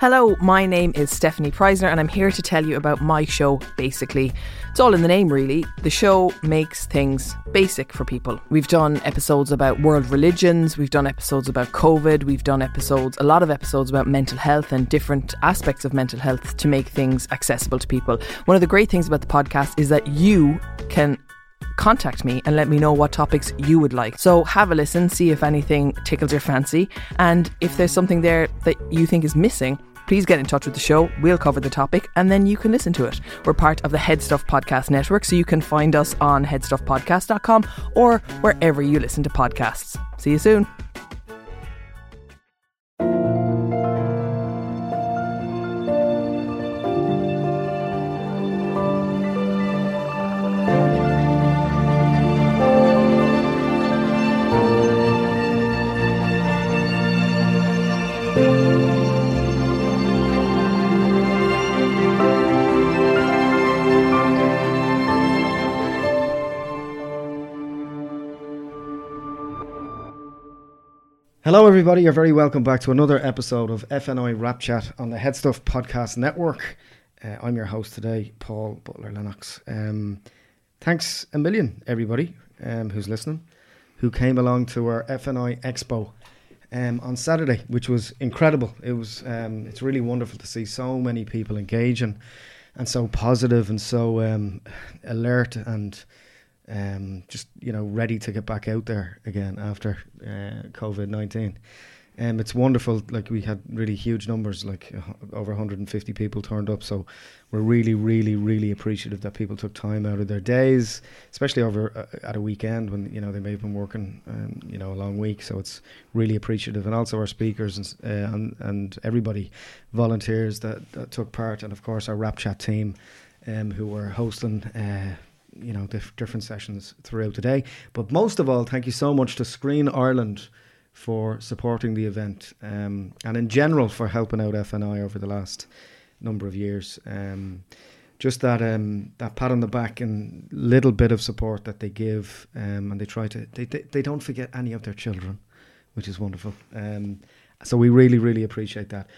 Hello, my name is Stephanie Preisner, and I'm here to tell you about my show, Basically. It's all in the name, really. The show makes things basic for people. We've done episodes about world religions, we've done episodes about COVID, we've done episodes, a lot of episodes about mental health and different aspects of mental health to make things accessible to people. One of the great things about the podcast is that you can contact me and let me know what topics you would like. So have a listen, see if anything tickles your fancy, and if there's something there that you think is missing, please get in touch with the show. We'll cover the topic and then you can listen to it. We're part of the Headstuff Podcast Network, so you can find us on headstuffpodcast.com or wherever you listen to podcasts. See you soon. Hello, everybody. You're very welcome back to another episode of FNI Wrapchat on the Headstuff Podcast Network. Uh, I'm your host today, Paul Butler Lennox. Um, thanks a million, everybody um, who's listening, who came along to our FNI Expo um, on Saturday, which was incredible. It was um, it's really wonderful to see so many people engaging and so positive and so um, alert and um, just you know ready to get back out there again after uh, COVID nineteen. Um, it's wonderful. Like we had really huge numbers, like uh, over 150 people turned up. So we're really, really, really appreciative that people took time out of their days, especially over uh, at a weekend when you know they may have been working, um, you know, a long week. So it's really appreciative, and also our speakers and uh, and, and everybody, volunteers that, that took part, and of course our Wrapchat team, um, who were hosting. You know, dif- different sessions throughout the day. But most of all, thank you so much to Screen Ireland for supporting the event um, and in general for helping out FNI over the last number of years. Um, just that um, that pat on the back and little bit of support that they give, um, and they try to they, they they don't forget any of their children, which is wonderful. Um, so we really really appreciate that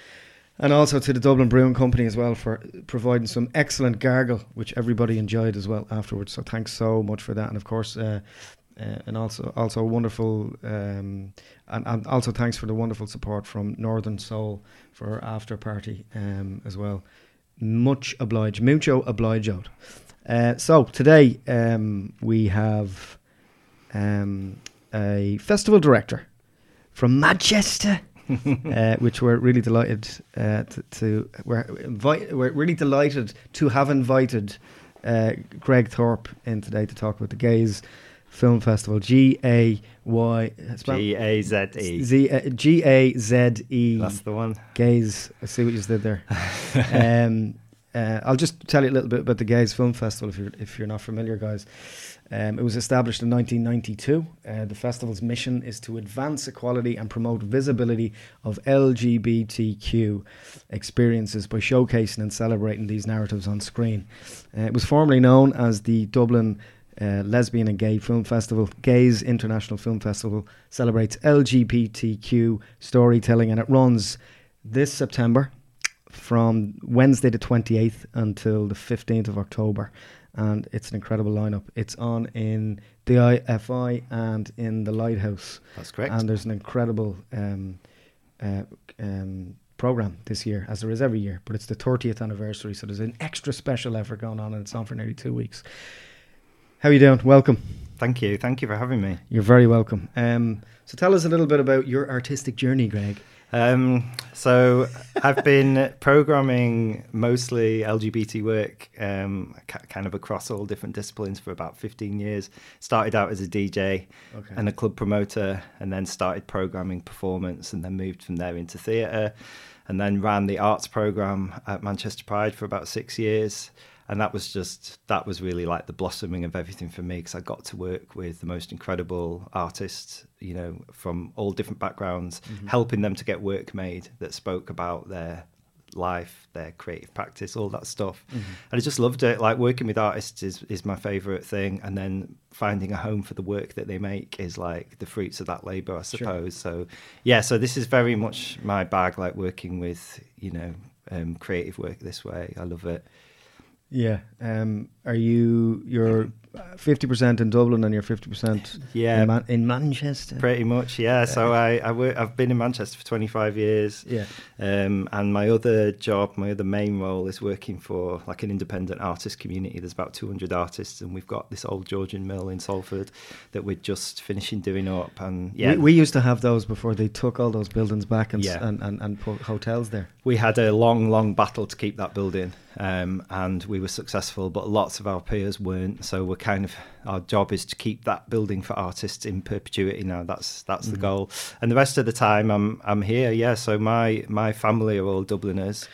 and also to the Dublin Brewing Company as well for providing some excellent gargle, which everybody enjoyed as well afterwards. So thanks so much for that, and of course, uh, uh, and also also wonderful, um, and, and also thanks for the wonderful support from Northern Soul for our after party um, as well. Much obliged, mucho obliged. Uh, so today um, we have um, a festival director from Manchester uh, which we're really delighted uh, to, to we're invite, we're really delighted to have invited uh, Greg Thorpe in today to talk about the Gaze Film Festival. G A Y G A Z E Z uh, G A Z E. That's the one. Gaze. I see what you did there. um, uh, I'll just tell you a little bit about the Gaze Film Festival if you're if you're not familiar, guys. Um, it was established in 1992. Uh, the festival's mission is to advance equality and promote visibility of LGBTQ experiences by showcasing and celebrating these narratives on screen. Uh, it was formerly known as the Dublin uh, Lesbian and Gay Film Festival. Gaze International Film Festival celebrates LGBTQ storytelling and it runs this September from Wednesday the 28th until the 15th of October and it's an incredible lineup. It's on in the IFI and in the Lighthouse. That's correct. And there's an incredible um, uh, um, program this year, as there is every year. But it's the 30th anniversary, so there's an extra special effort going on, and it's on for nearly two weeks. How are you doing? Welcome. Thank you. Thank you for having me. You're very welcome. Um, so tell us a little bit about your artistic journey, Greg. Um, so I've been programming mostly LGBT work, um, kind of across all different disciplines for about 15 years. Started out as a DJ okay. and a club promoter, and then started programming performance, and then moved from there into theatre, and then ran the arts program at Manchester Pride for about six years. And that was just that was really like the blossoming of everything for me because I got to work with the most incredible artists, you know, from all different backgrounds, mm-hmm. helping them to get work made that spoke about their life, their creative practice, all that stuff. Mm-hmm. And I just loved it. Like working with artists is, is my favorite thing. And then finding a home for the work that they make is like the fruits of that labor, I suppose. Sure. So, yeah, so this is very much my bag, like working with, you know, um, creative work this way. I love it. Yeah. Um, are you, you're fifty percent in Dublin and you're fifty percent yeah in, Man- in, Manchester. Pretty much, yeah. So I I work, I've been in Manchester for twenty five years. Yeah. Um, and my other job, my other main role is working for like an independent artist community. There's about two hundred artists, and we've got this old Georgian mill in Salford that we're just finishing doing up. And yeah, we, we used to have those before they took all those buildings back and yeah. and, and, and put hotels there. We had a long, long battle to keep that building, um, and we were successful, but lots of our peers weren't. So we're kind of our job is to keep that building for artists in perpetuity now that's that's mm-hmm. the goal and the rest of the time i'm i'm here yeah so my my family are all dubliners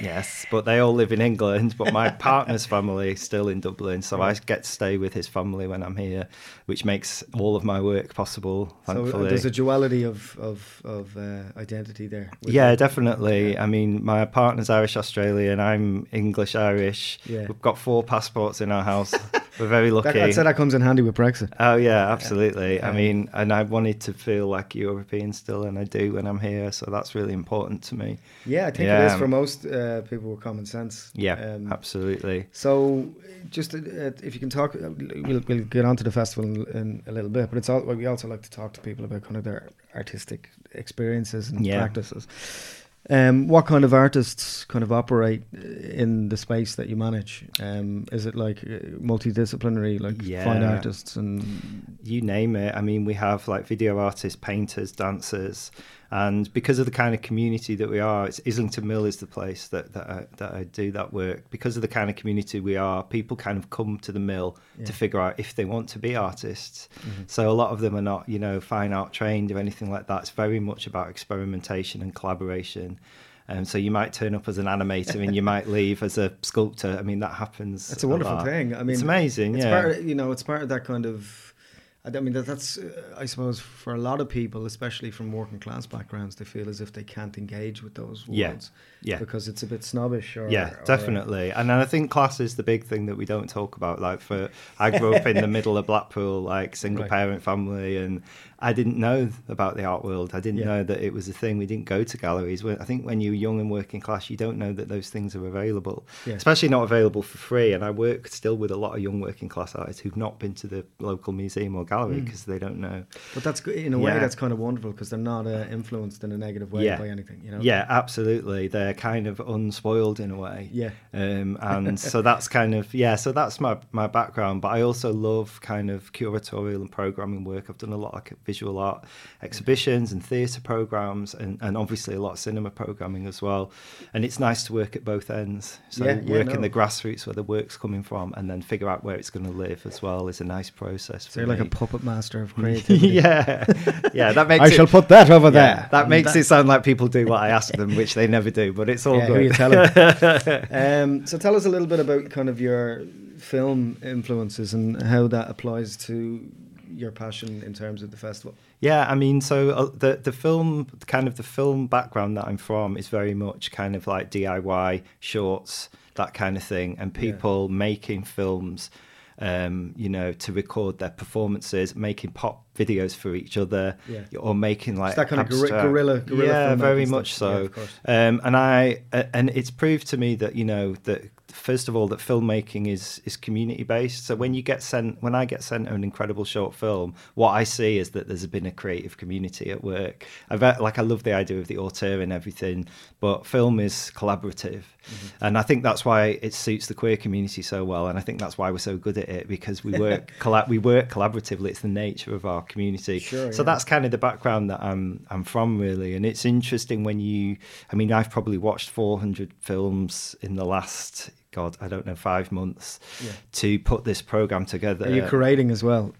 yes but they all live in england but my partner's family is still in dublin so i get to stay with his family when i'm here which makes all of my work possible thankfully so, uh, there's a duality of of, of uh, identity there yeah definitely yeah. i mean my partner's irish australian i'm english irish yeah. we've got four passports in our house we're very lucky. That, I'd say that comes in handy with Brexit. Oh yeah, absolutely. Yeah. I mean, and I wanted to feel like European still, and I do when I'm here. So that's really important to me. Yeah, I think it is for most uh, people with common sense. Yeah, um, absolutely. So, just uh, if you can talk, uh, we'll, we'll get onto the festival in, in, a little bit, but it's all we also like to talk to people about kind of their artistic experiences and yeah. practices. Um, what kind of artists kind of operate in the space that you manage? Um, is it like uh, multidisciplinary, like yeah. fine artists and you name it? I mean, we have like video artists, painters, dancers, and because of the kind of community that we are, it's Islington Mill is the place that that I, that I do that work. Because of the kind of community we are, people kind of come to the mill yeah. to figure out if they want to be artists. Mm-hmm. So a lot of them are not, you know, fine art trained or anything like that. It's very much about experimentation and collaboration. Um, so you might turn up as an animator and you might leave as a sculptor. I mean, that happens. It's a wonderful a thing. I mean, it's amazing. It's yeah, part of, you know, it's part of that kind of I mean, that's, uh, I suppose, for a lot of people, especially from working class backgrounds, they feel as if they can't engage with those worlds. Yeah. yeah. Because it's a bit snobbish. Or, yeah, definitely. Or, and I think class is the big thing that we don't talk about. Like, for I grew up in the middle of Blackpool, like single right. parent family, and I didn't know about the art world. I didn't yeah. know that it was a thing. We didn't go to galleries. I think when you're young and working class, you don't know that those things are available, yeah. especially not available for free. And I work still with a lot of young working class artists who've not been to the local museum or gallery because mm. they don't know. But that's in a way that's kind of wonderful because they're not uh, influenced in a negative way by anything. You know? Yeah, absolutely. They're kind of unspoiled in a way. Yeah. Um, and so that's kind of yeah. So that's my my background. But I also love kind of curatorial and programming work. I've done a lot of visual art exhibitions and theatre programs, and, and obviously a lot of cinema programming as well. And it's nice to work at both ends. So yeah, yeah, work no. in the grassroots where the work's coming from, and then figure out where it's going to live as well is a nice process. So you're me. like a puppet master of creativity. yeah, yeah. That makes. I it, shall put that over yeah, there. That makes that, it sound like people do what I ask them, which they never do. But it's all yeah, good. Um, so tell us a little bit about kind of your film influences and how that applies to your passion in terms of the festival? Yeah, I mean, so uh, the the film, kind of the film background that I'm from is very much kind of like DIY shorts, that kind of thing, and people yeah. making films. Um, you know, to record their performances, making pop videos for each other, yeah. or making like it's that kind abstract, of guerrilla, guerrilla yeah, very much so. Yeah, um, and I, uh, and it's proved to me that you know that first of all that filmmaking is is community based so when you get sent when i get sent an incredible short film what i see is that there's been a creative community at work. I like i love the idea of the auteur and everything but film is collaborative. Mm-hmm. and i think that's why it suits the queer community so well and i think that's why we're so good at it because we work colla- we work collaboratively. It's the nature of our community. Sure, so yeah. that's kind of the background that i'm i'm from really. And it's interesting when you i mean i've probably watched 400 films in the last God, I don't know, five months yeah. to put this program together. Are you creating as well?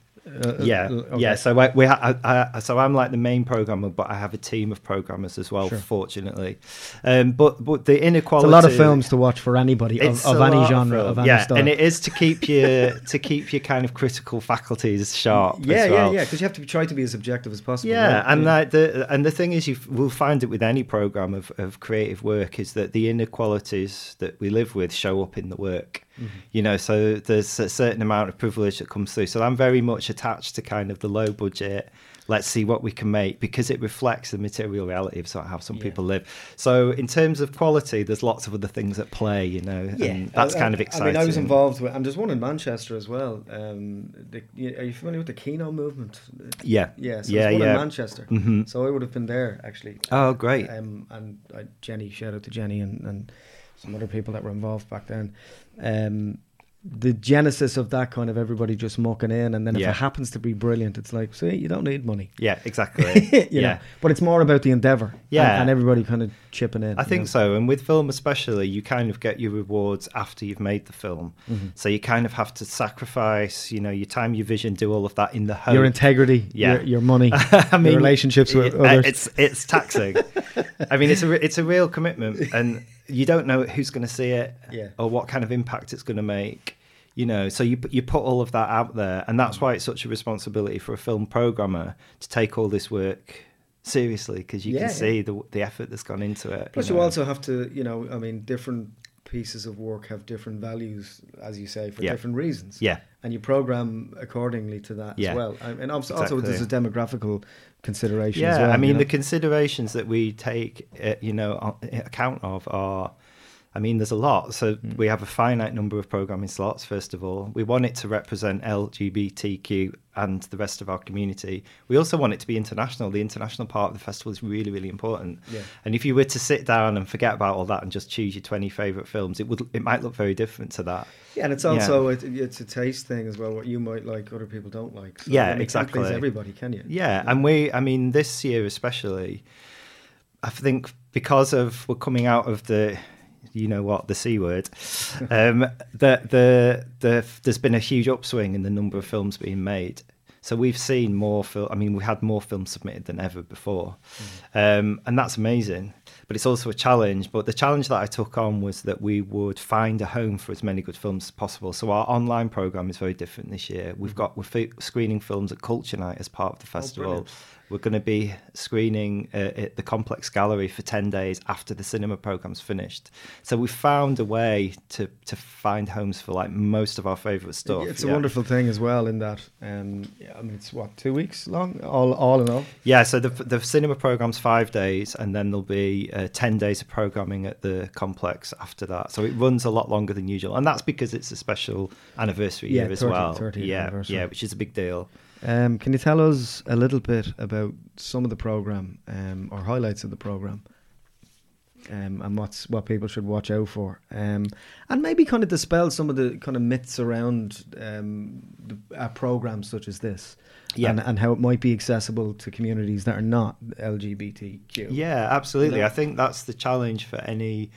Uh, yeah, uh, okay. yeah. So I, we, ha- I, I, so I'm like the main programmer, but I have a team of programmers as well. Sure. Fortunately, um, but but the inequality. It's a lot of films to watch for anybody of, of any genre film. of any yeah, style. and it is to keep your to keep your kind of critical faculties sharp. yeah, as yeah, well. yeah. Because you have to try to be as objective as possible. Yeah, right? and like the and the thing is, you will find it with any program of, of creative work is that the inequalities that we live with show up in the work. Mm-hmm. You know, so there's a certain amount of privilege that comes through. So I'm very much attached to kind of the low budget. Let's see what we can make because it reflects the material reality of sort of how some Yeah. people live. So in terms of quality, there's lots of other things at play. You know, and that's Uh, kind of exciting. I mean, I was involved with, and there's one in Manchester as well. Um, the, are you familiar with the Kino movement? Yeah, Yeah, so yeah, yeah. in Manchester. Mhm. So I would have been there actually. Oh, great. Um, and I, Jenny, shout out to Jenny and, and some other people that were involved back then. Um, the genesis of that kind of everybody just mucking in, and then if Yeah. it happens to be brilliant, it's like, see, you don't need money. Yeah, exactly. you yeah. know, but it's more about the endeavor. Yeah. and, and everybody kind of chipping in. I think know. so. And with film, especially, you kind of get your rewards after you've made the film. Mm-hmm. So you kind of have to sacrifice, you know, your time, your vision, do all of that in the hope. your integrity, Yeah. your, your money, I your relationships with it- others. It's it's taxing. I mean, it's a it's a real commitment, and you don't know who's going to see it Yeah. or what kind of impact it's going to make. You know, so you you put all of that out there, and that's mm. why it's such a responsibility for a film programmer to take all this work seriously because you Yeah, can yeah. see the the effort that's gone into it. Plus, you, know. also have to, you know, I mean, different pieces of work have different values, as you say, for Yeah. different reasons. Yeah. And you program accordingly to that Yeah. as well. And also, also there's a Exactly. demographical consideration Yeah, as well. I you mean know? the considerations that we take, uh, you know, account of are. I mean, there's a lot. So Hmm. we have a finite number of programming slots. First of all, we want it to represent LGBTQ and the rest of our community. We also want it to be international. The international part of the festival is really, really important. Yeah. And if you were to sit down and forget about all that and just choose your 20 favorite films, it would it might look very different to that. Yeah, and it's also it, it's a taste thing as well. What you might like, other people don't like. So, Yeah, exactly. everybody, can you? Yeah, and we, I mean, this year especially, I think because of we're coming out of the, you know what, the c word, um, the the the there's been a huge upswing in the number of films being made. So we've seen more film. I mean, we had more films submitted than ever before, um, and that's amazing. But it's also a challenge. But the challenge that I took on was that we would find a home for as many good films as possible. So our online program is very different this year. We've got we're fi- screening films at Culture Night as part of the festival. brilliant. We're going to be screening uh, at the Complex Gallery for ten days after the cinema program's finished. So we found a way to to find homes for like most of our favourite stuff. It's a yeah. wonderful thing as well in that. Um, yeah, I mean, it's what two weeks long, all all in all. Yeah, so the the cinema program's five days, and then there'll be uh, ten days of programming at the complex after that. So it runs a lot longer than usual, and that's because it's a special anniversary Yeah, year as 30 well. 30th yeah, yeah, which is a big deal. Um, can you tell us a little bit about some of the program um, or highlights of the program, um, and what's what people should watch out for, um, and maybe kind of dispel some of the kind of myths around um, the, a program such as this, Yeah. and, and how it might be accessible to communities that are not LGBTQ. Yeah, absolutely. Know? I think that's the challenge for any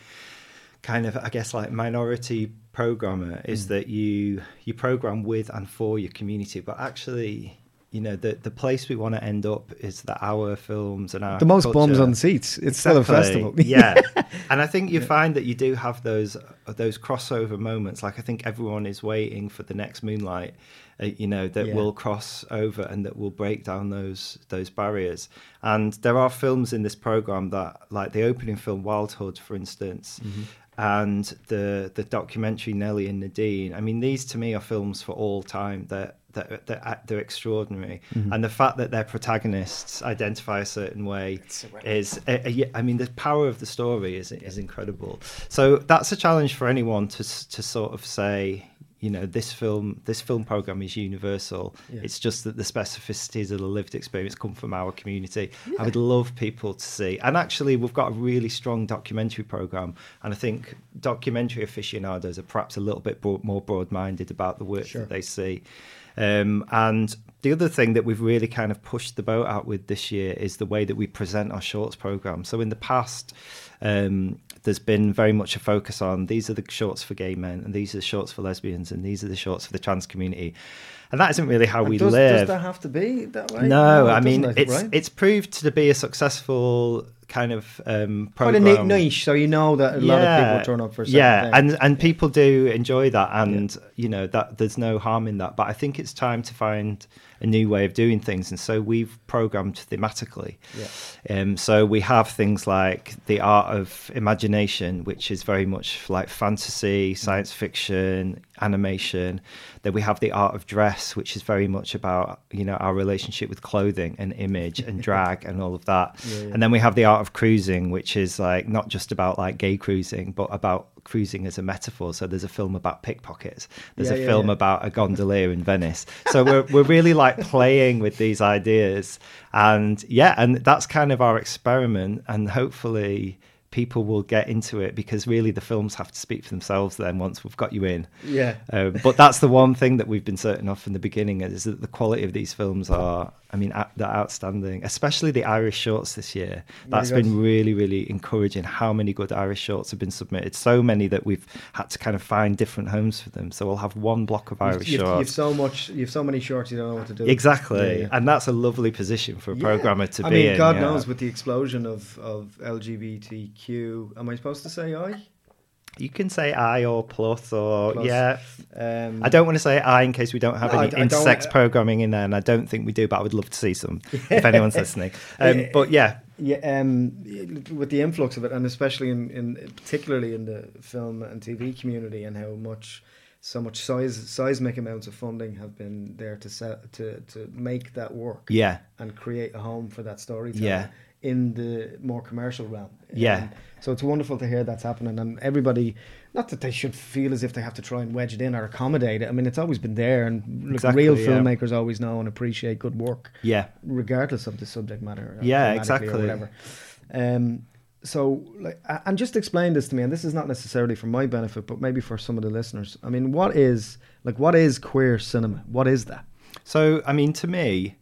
kind of, I guess, like minority programmer Mm. is that you you program with and for your community, but actually. You know the the place we want to end up is that our films and our The most culture, bums on seats. It's still a festival. yeah, and I think you find that you do have those those crossover moments. Like I think everyone is waiting for the next Moonlight, uh, you know, that Yeah. will cross over and that will break down those those barriers. And there are films in this program that, like the opening film Wildhood, for instance. And the the documentary Nelly and Nadine. I mean, these to me are films for all time. That that they're, they're extraordinary, and the fact that their protagonists identify a certain way is, uh, uh, I mean, the power of the story is is incredible. So that's a challenge for anyone to to sort of say, you know, this film this film program is universal. Yeah. It's just that the specificities of the lived experience come from our community. I would love people to see, and actually, we've got a really strong documentary program, and I think documentary aficionados are perhaps a little bit more broad minded about the work Sure. that they see. Um, and the other thing that we've really kind of pushed the boat out with this year is the way that we present our shorts program. So in the past, um, there's been very much a focus on these are the shorts for gay men, and these are the shorts for lesbians, and these are the shorts for the trans community. And that isn't really how And we does, live. Does that have to be that way? No, I mean it's right? it's proved to be a successful kind of um, quite a neat niche, so you know that a lot of people turn up for. yeah, thing. and and people do enjoy that, and you know that there's no harm in that. But I think it's time to find a new way of doing things, and so we've programmed thematically. Yeah. Um, so we have things like the art of imagination, which is very much like fantasy, science fiction, animation. Then we have the art of dress, which is very much about you know our relationship with clothing and image and drag and all of that. Yeah, yeah. And then we have the art of cruising, which is like not just about like gay cruising, but about cruising as a metaphor. So there's a film about pickpockets. There's Yeah, a yeah, film yeah. about a gondolier in Venice. So we're we're really like playing with these ideas, and yeah, and that's kind of our experiment, and hopefully people will get into it because really the films have to speak for themselves then once we've got you in yeah, um, but that's the one thing that we've been certain of from the beginning is that the quality of these films are, I mean, they're outstanding. Especially the Irish shorts this year. Oh that's Very good. been really, really encouraging. How many good Irish shorts have been submitted? So many that we've had to kind of find different homes for them. So we'll have one block of Irish you've, shorts. you've so much, you've so many shorts, you don't know what to do. Exactly, Yeah, yeah. and that's a lovely position for a Yeah. programmer to I be mean, in. God knows with the explosion of of LGBTQ. Am I supposed to say I? You can say I or plus or Plus. yeah. Um, I don't want to say I in case we don't have No, any I don't- intersex programming in there, and I don't think we do, but I would love to see some if anyone's listening. Um, but yeah, Yeah, um, with the influx of it, and especially in, in particularly in the film and TV community, and how much, so much size seismic amounts of funding have been there to set to to make that work yeah, and create a home for that storytelling Yeah. In the more commercial realm. Yeah. Um, so it's wonderful to hear that's happening, and everybody, not that they should feel as if they have to try and wedge it in or accommodate it. I mean, it's always been there, and Exactly, real yeah. filmmakers always know and appreciate good work yeah, regardless of the subject matter. uh, Yeah, exactly. Or whatever. Um, so, like, and just explain this to me, and this is not necessarily for my benefit, but maybe for some of the listeners. I mean, what is like what is queer cinema? What is that? So, I mean, to me,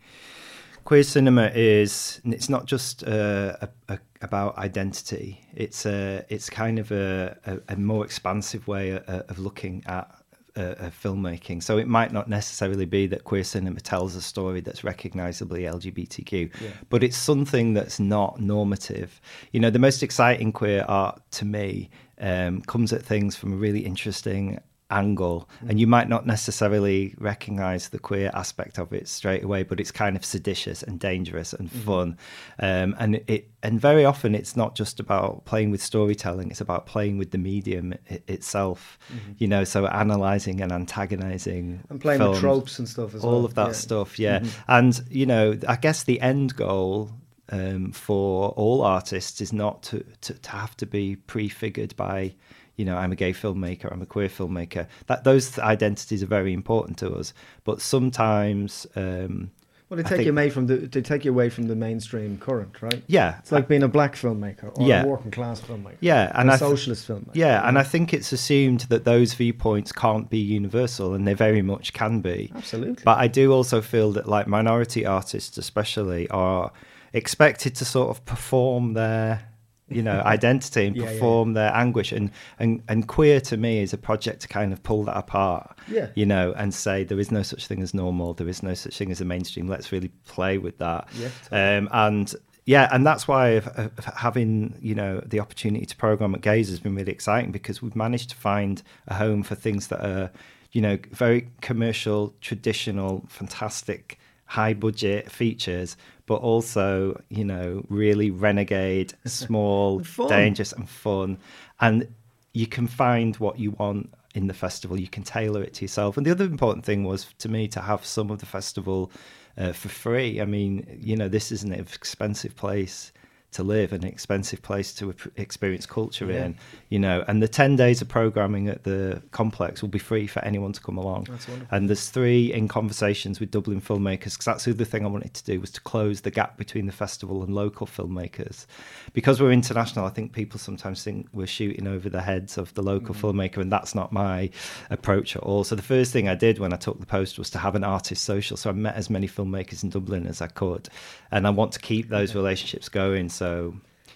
queer cinema is it's not just uh, a, a, about identity. It's a it's kind of a, a, more expansive way of, of looking at. Uh, of filmmaking, so it might not necessarily be that queer cinema tells a story that's recognizably LGBTQ, Yeah. but it's something that's not normative. You know, the most exciting queer art to me um, comes at things from a really interesting angle and you might not necessarily recognize the queer aspect of it straight away but it's kind of seditious and dangerous and fun. Um, and it and very often it's not just about playing with storytelling it's about playing with the medium i- itself you know so analyzing and antagonizing And playing films with tropes and stuff as all well. of that yeah. stuff yeah. And you know i guess the end goal um, for all artists is not to, to, to have to be prefigured by you know i'm a gay filmmaker i'm a queer filmmaker that those identities are very important to us but sometimes um, Well, they take think- you away from the they take you away from the mainstream current, right? yeah It's like being a black filmmaker or Yeah. a working class filmmaker. yeah and a I th- socialist filmmaker. yeah and i think it's assumed that those viewpoints can't be universal and they very much can be absolutely. But I do also feel that like minority artists especially are expected to sort of perform their you know identity and Yeah, yeah, perform their anguish. And, and and queer to me is a project to kind of pull that apart Yeah. you know and say there is no such thing as normal there is no such thing as a mainstream. Let's really play with that. Yeah, um, and yeah and that's why of- of having you know the opportunity to program at gaze has been really exciting because we've managed to find a home for things that are you know very commercial traditional fantastic high budget features but also you know really renegade small And dangerous and fun. And you can find what you want in the festival. You can tailor it to yourself. And the other important thing was to me to have some of the festival uh, for free. I mean you know this is an expensive place to live, an expensive place to experience culture yeah. in, you know. And the 10 days of programming at the complex will be free for anyone to come along. And there's three in conversations with Dublin filmmakers, because that's the other thing I wanted to do was to close the gap between the festival and local filmmakers. Because we're international, I think people sometimes think we're shooting over the heads of the local mm-hmm. filmmaker, and that's not my approach at all. So the first thing I did when I took the post was to have an artist social. So I met as many filmmakers in Dublin as I could. And I want to keep those relationships going. So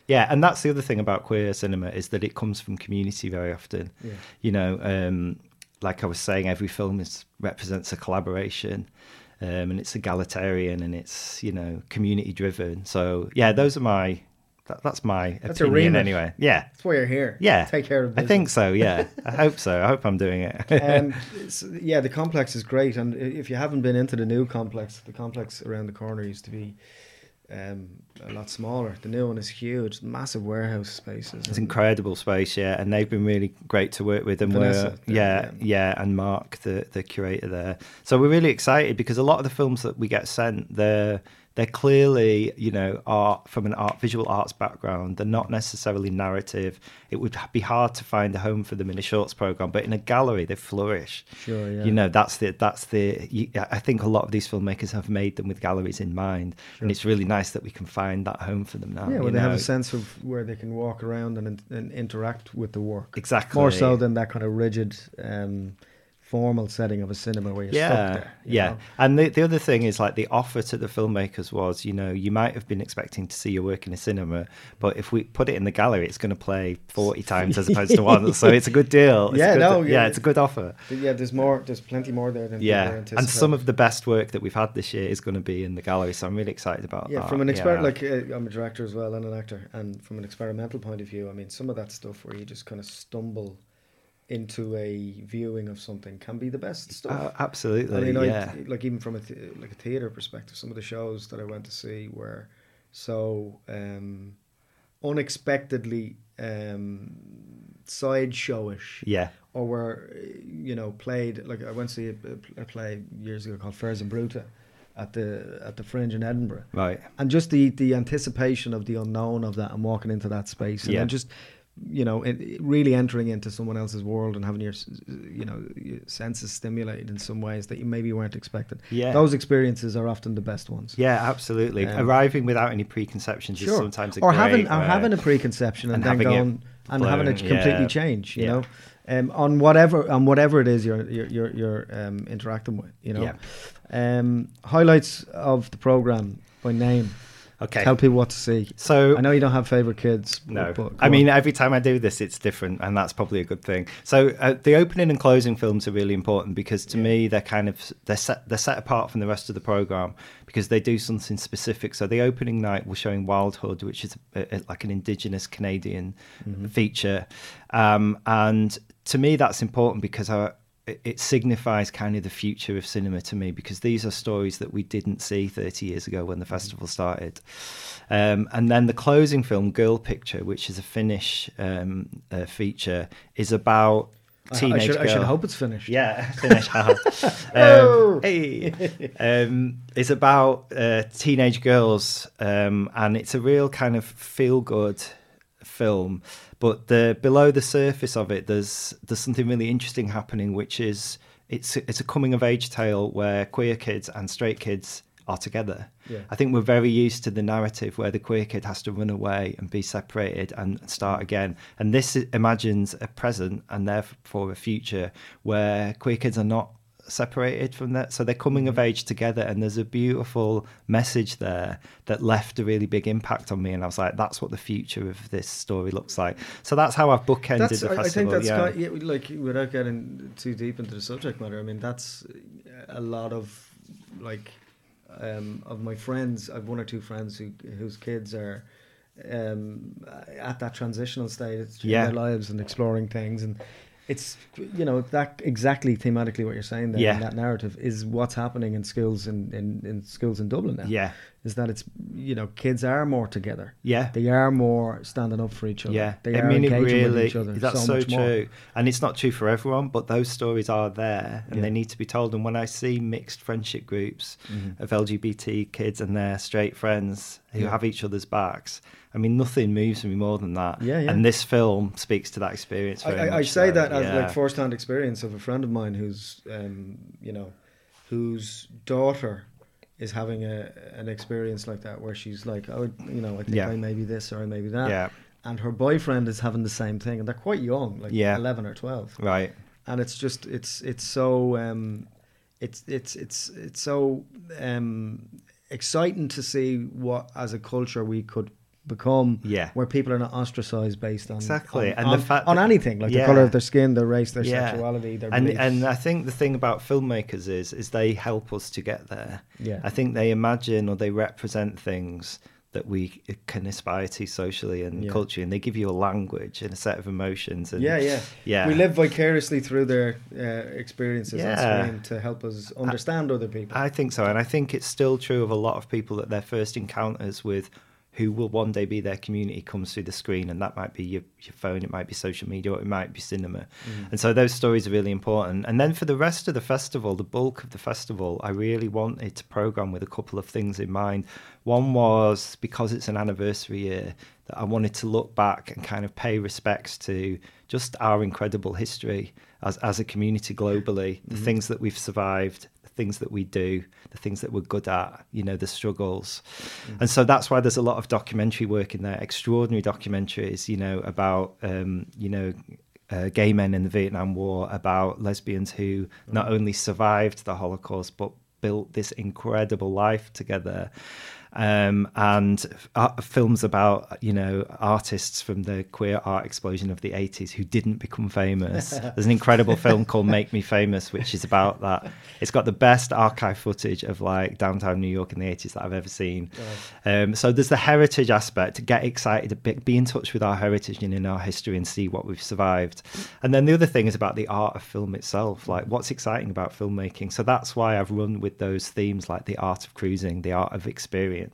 yeah, and that's the other thing about queer cinema is that it comes from community very often. Yeah. You know, um, like I was saying, every film is represents a collaboration, um, and it's egalitarian and it's you know community driven. So yeah, those are my that, that's my that's opinion anyway. Yeah, that's why you're here. Yeah, take care of. Business. I think so. Yeah, I hope so. I hope I'm doing it. um, yeah, the complex is great, and if you haven't been into the new complex, the complex around the corner used to be um, a lot smaller. The new one is huge, massive warehouse spaces. It's incredible space, yeah, and they've been really great to work with. And Vanessa, we're yeah, yeah, yeah, and Mark, the the curator there. So we're really excited because a lot of the films that we get sent, they're they're clearly, you know, art from an art visual arts background. They're not necessarily narrative. It would be hard to find a home for them in a shorts program, but in a gallery they flourish. Sure, yeah. You know, that's the that's the. You, I think a lot of these filmmakers have made them with galleries in mind, sure. and it's really nice that we can find that home for them now. Yeah, well, they know? have a sense of where they can walk around and, and interact with the work. Exactly. More so than that kind of rigid. Um, formal setting of a cinema where you're yeah, stuck there. yeah. Know? And the, the other thing is like the offer to the filmmakers was, you know, you might have been expecting to see your work in a cinema, but if we put it in the gallery, it's going to play 40 times as opposed to one. So it's a good deal. It's yeah, good, no, yeah, yeah, it's a good offer. Yeah, there's more, there's plenty more there than yeah. And some of the best work that we've had this year is going to be in the gallery. So I'm really excited about that. yeah, that. from an exper- yeah. like uh, I'm a director as well and an actor. And from an experimental point of view, I mean, some of that stuff where you just kind of stumble into a viewing of something can be the best stuff. Uh, absolutely, I mean, yeah. I, like even from a th- like a theater perspective, some of the shows that I went to see were so um, unexpectedly um, sideshowish. Yeah. Or were you know played like I went to see a, a play years ago called Fuerza Bruta at the at the Fringe in Edinburgh. Right. And just the the anticipation of the unknown of that and walking into that space and yeah. just you know, it, really entering into someone else's world and having your, you know, your senses stimulated in some ways that you maybe weren't expecting. Yeah, those experiences are often the best ones. Yeah, absolutely. Um, Arriving without any preconceptions sure. is sometimes or having or having a preconception and, and then going and having it completely yeah. change. You yeah. know, um, on whatever on whatever it is you're you're you're, you're um, interacting with. You know, yeah. um, highlights of the program by name. Okay. Tell people what to see. So I know you don't have favorite kids. No. But, I mean, every time I do this, it's different, and that's probably a good thing. So uh, the opening and closing films are really important because to yeah. me, they're kind of they're set they're set apart from the rest of the program because they do something specific. So the opening night we're showing Wildhood, which is a, a, like an Indigenous Canadian mm-hmm. feature, um, and to me that's important because I it signifies kind of the future of cinema to me because these are stories that we didn't see 30 years ago when the festival started. Um, and then the closing film, Girl Picture, which is a Finnish um, uh, feature, is about teenage I should, girl. I should hope it's finished. Yeah, Finnish. um, hey, um, it's about uh, teenage girls, um, and it's a real kind of feel good film but the below the surface of it, there's there's something really interesting happening, which is it's it's a coming of age tale where queer kids and straight kids are together. Yeah. I think we're very used to the narrative where the queer kid has to run away and be separated and start again. And this imagines a present and therefore a future where queer kids are not separated from that. So they're coming of mm-hmm. age together, and there's a beautiful message there that left a really big impact on me. And I was like, that's what the future of this story looks like. So that's how I've bookended that's, the festival. I think that's yeah. Quite, like without getting too deep into the subject matter. I mean, that's a lot of like um, of my friends. I've one or two friends who whose kids are um, at that transitional stage in their lives and exploring things and it's you know that exactly thematically what you're saying there yeah. in that narrative is what's happening in schools in, in, in schools in Dublin now. Yeah. is that it's you know kids are more together. Yeah. They are more standing up for each other. Yeah, They I are mean, engaging really, with each other. That's so, so, true, more. and it's not true for everyone, but those stories are there, and Yeah. they need to be told. And when I see mixed friendship groups Mm-hmm. of LGBT kids and their straight friends who Yeah. have each other's backs, I mean, nothing moves me more than that. Yeah, yeah. And this film speaks to that experience. I, I, I say so, that as yeah. like first-hand experience of a friend of mine who's, um, you know, whose daughter is having a an experience like that where she's like, oh, you know, I think Yeah. I may be this or I may be that, Yeah, and her boyfriend is having the same thing, and they're quite young, like Yeah. eleven or twelve, right. and it's just it's it's so um, it's it's it's it's so um, exciting to see what as a culture we could become Yeah. where people are not ostracized based on Exactly, on, and the on- fact on anything like the color of their skin their race their Yeah. sexuality their and beliefs. and I think the thing about filmmakers is is they help us to get there. Yeah. I think they imagine or they represent things that we can aspire to socially and Yeah. culturally, and they give you a language and a set of emotions. And yeah yeah yeah. we live vicariously through their uh, experiences Yeah. on screen to help us understand other people I think so, and I think it's still true of a lot of people that their first encounters with who will one day be their community comes through the screen, and that might be your, your phone, it might be social media, or it might be cinema. Mm. And so those stories are really important. And then for the rest of the festival, the bulk of the festival, I really wanted to program with a couple of things in mind. One was because it's an anniversary year that I wanted to look back and kind of pay respects to just our incredible history as, as a community globally, the things that we've survived, the things that we do, the things that we're good at, you know, the struggles. And so that's why there's a lot of documentary work in there, extraordinary documentaries, you know, about, um, you know, uh, gay men in the Vietnam War, about lesbians who not only survived the Holocaust, but built this incredible life together. Um, and uh, films about you know artists from the queer art explosion of the 80s who didn't become famous. There's an incredible film called Make Me Famous, which is about that. It's got the best archive footage of like downtown New York in the 80s that I've ever seen. Um, so there's the heritage aspect. Get excited, be, be in touch with our heritage and in our history, and see what we've survived. And then the other thing is about the art of film itself. Like what's exciting about filmmaking. So that's why I've run with those themes like the art of cruising, the art of experience,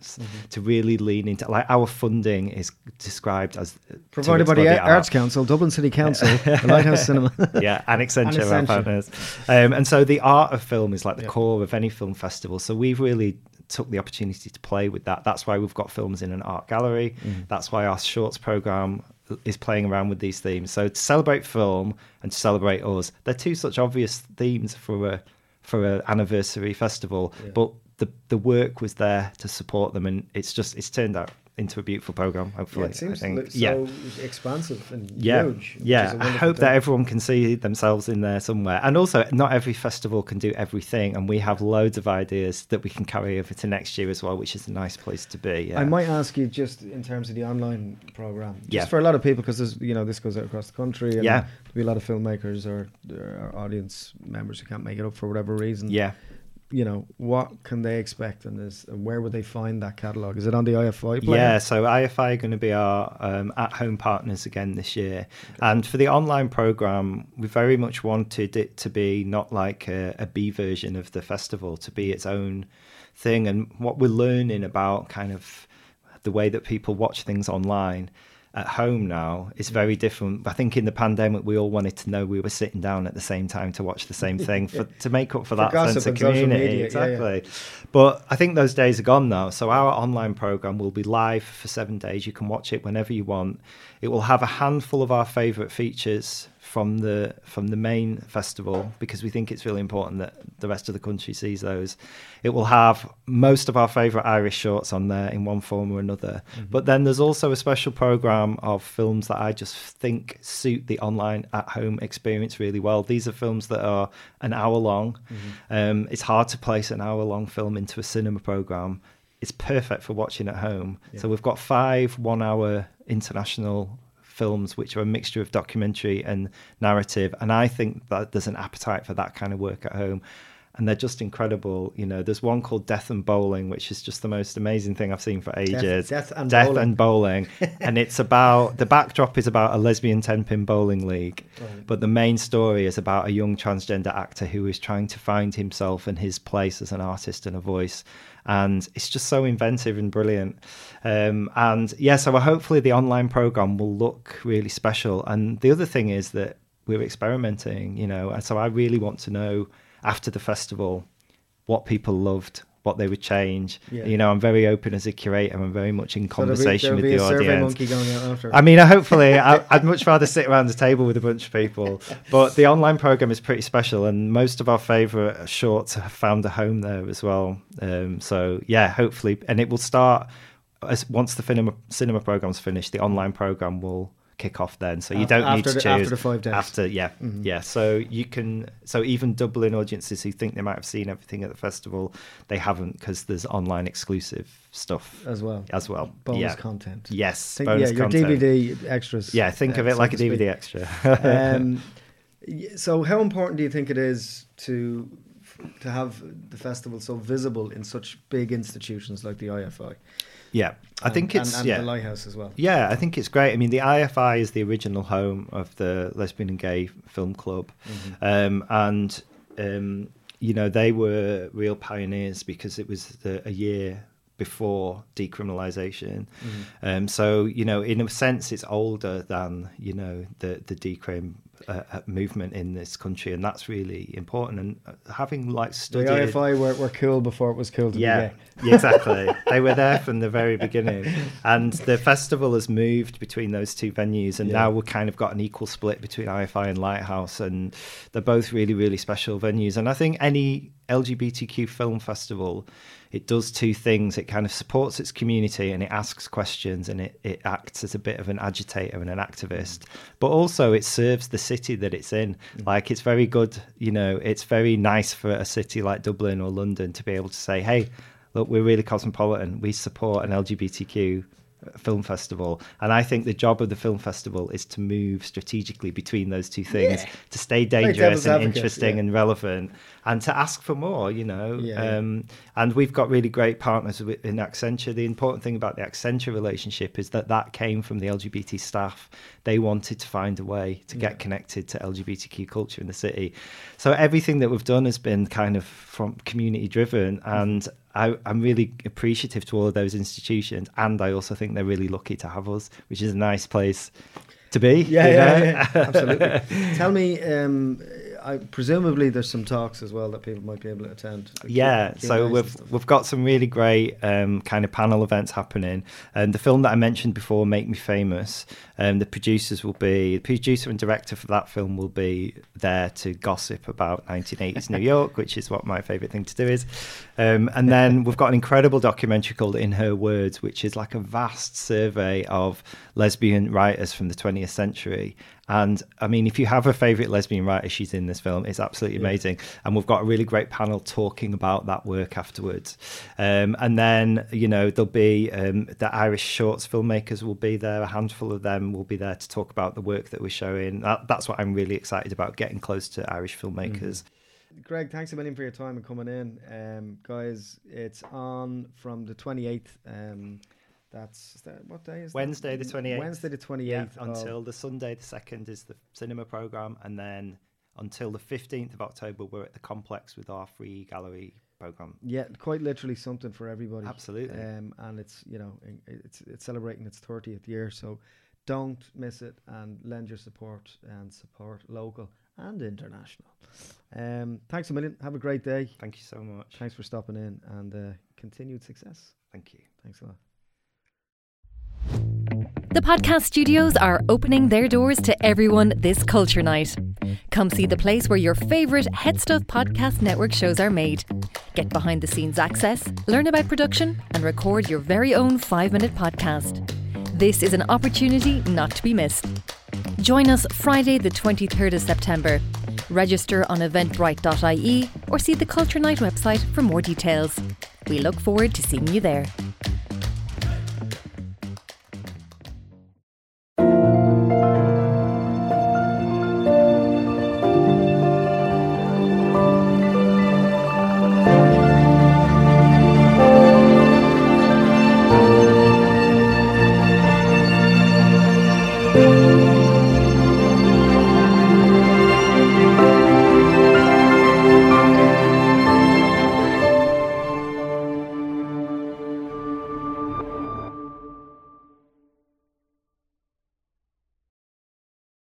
to really lean into. Like our funding is described as provided by the art. Arts Council Dublin City Council the Lighthouse Cinema yeah, and Accenture, And our partners. Um, and so the art of film is like the Yeah. core of any film festival. So we've really took the opportunity to play with that. That's why we've got films in an art gallery. Mm-hmm. That's why our shorts program is playing around with these themes. So to celebrate film and to celebrate us, they're two such obvious themes for a for an anniversary festival, Yeah. but the the work was there to support them, and it's just it's turned out into a beautiful program. yeah, Hopefully, it seems I think. so yeah. expansive and Yeah, huge yeah. I hope that everyone can see themselves in there somewhere. And also, not every festival can do everything, and we have loads of ideas that we can carry over to next year as well, which is a nice place to be. Yeah. I might ask you just in terms of the online program, just Yeah. for a lot of people, because you know this goes out across the country, and Yeah. there'll be a lot of filmmakers or, or audience members who can't make it up for whatever reason. yeah. You know what can they expect, and is and where would they find that catalog? Is it on the IFI? Player? Yeah, so IFI are going to be our um, at home partners again this year. And for the online program, we very much wanted it to be not like a, a B version of the festival, to be its own thing. And what we're learning about kind of the way that people watch things online at home now is very different. I think in the pandemic, we all wanted to know we were sitting down at the same time to watch the same thing for, to make up for, For that sense of community. media, yeah, yeah. exactly. But I think those days are gone now. So our online program will be live for seven days. You can watch it whenever you want. It will have a handful of our favourite features from the from the main festival because we think it's really important that the rest of the country sees those. It will have most of our favourite Irish shorts on there in one form or another. But then there's also a special program of films that I just think suit the online at home experience really well. These are films that are an hour long. Um, it's hard to place an hour long film into a cinema program. It's perfect for watching at home. So we've got five one hour international films which are a mixture of documentary and narrative and i think that there's an appetite for that kind of work at home and they're just incredible. You know, there's one called Death and Bowling, which is just the most amazing thing I've seen for ages. Death, death and Death bowling. and Bowling, and it's about the backdrop is about a lesbian ten pin bowling league, Right. but the main story is about a young transgender actor who is trying to find himself and his place as an artist and a voice. And it's just so inventive and brilliant. Um, and yeah, so hopefully the online program will look really special. And the other thing is that we're experimenting, you know, and so I really want to know after the festival what people loved, what they would change. Yeah. You know, I'm very open as a curator. I'm very much in So there'll be- conversation there'll be with the audience. monkey going out after. I mean, hopefully, I, I'd much rather sit around the table with a bunch of people. But the online program is pretty special, and most of our favourite shorts have found a home there as well. Um, so yeah, hopefully, and it will start as once the cinema cinema program's finished. The online program will kick off then, so you don't need to the- choose after the five days. After yeah, yeah. So you can so even Dublin audiences who think they might have seen everything at the festival, they haven't because there's online exclusive stuff as well. as well. Bonus yeah. content. Yes, Think, bonus yeah, your content. DVD extras. Yeah, think uh, of it so like a. DVD extra. um, so, how important do you think it is to to have the festival so visible in such big institutions like the IFI? yeah, I And- think and- it's and, yeah. the Lighthouse as well. Yeah, I think it's great. I mean, the IFI is the original home of the Lesbian and Gay Film Club, Mm-hmm. um, and um, you know they were real pioneers because it was the, a year before decriminalisation. Mm-hmm. Um, so you know, in a sense, it's older than you know the the decrim uh, uh, movement in this country, and that's really important. And uh, having like The studied IFI were, were cool before it was cool to yeah, be gay. exactly. they were there from the very beginning, and the festival has moved between those two venues, and Yeah. now we've kind of got an equal split between IFI and Lighthouse, and they're both really, really special venues. And I think any LGBTQ film festival, it does two things: it kind of supports its community, and it asks questions, and it, it acts as a bit of an agitator and an activist, but also it serves the city that it's in. Mm. Like it's very good, you know, it's very nice for a city like Dublin or London to be able to say, hey look, we're really cosmopolitan. We support an LGBTQ film festival. And I think the job of the film festival is to move strategically between those two things, Yeah. to stay dangerous and advocate, interesting yeah. and relevant, and to ask for more, you know. Yeah, um, and we've got really great partners in Accenture. The important thing about the Accenture relationship is that that came from the LGBT staff. They wanted to find a way to get connected to LGBTQ culture in the city. So everything that we've done has been kind of community driven, and I, I'm really appreciative to all of those institutions. And I also think they're really lucky to have us, which is a nice place to be. Yeah, yeah, yeah, absolutely. Tell me, um, I, presumably there's some talks as well that people might be able to attend. like Yeah, Q- so we've we've got some really great um, kind of panel events happening, and the film that I mentioned before, "Make Me Famous," um, the producers will be the producer and director for that film will be there to gossip about 1980s New York, which is what my favourite thing to do is. Um, and then we've got an incredible documentary called "In Her Words," which is like a vast survey of lesbian writers from the 20th century. And I mean, if you have a favourite lesbian writer, she's in this film. It's absolutely amazing. And we've got a really great panel talking about that work afterwards. Um, and then, you know, there'll be um, the Irish shorts filmmakers will be there. A handful of them will be there to talk about the work that we're showing. That, that's what I'm really excited about, getting close to Irish filmmakers. Greg, thanks a million for your time and coming in. Um, guys, it's on from the 28th. Um, that's that, what day is that? Wednesday the 28th. Wednesday the 28th. Yeah, of- until the Sunday the 2nd is the cinema programme. And then until the 15th of October, we're at the complex with our free gallery programme. Yeah, quite literally something for everybody. Absolutely. Um, and it's you know it's it's celebrating its 30th year, so don't miss it and lend your support and support local and international. Um, thanks a million. Have a great day. Thank you so much. Thanks for stopping in and uh, continued success. Thank you. Thanks a lot. The podcast studios are opening their doors to everyone this culture night. Come see the place where your favourite HeadStuff Podcast Network shows are made. Get behind the scenes access, learn about production, and record your very own five minute podcast. This is an opportunity not to be missed. Join us Friday, the 23rd of September. Register on eventbrite.ie or see the Culture Night website for more details. We look forward to seeing you there.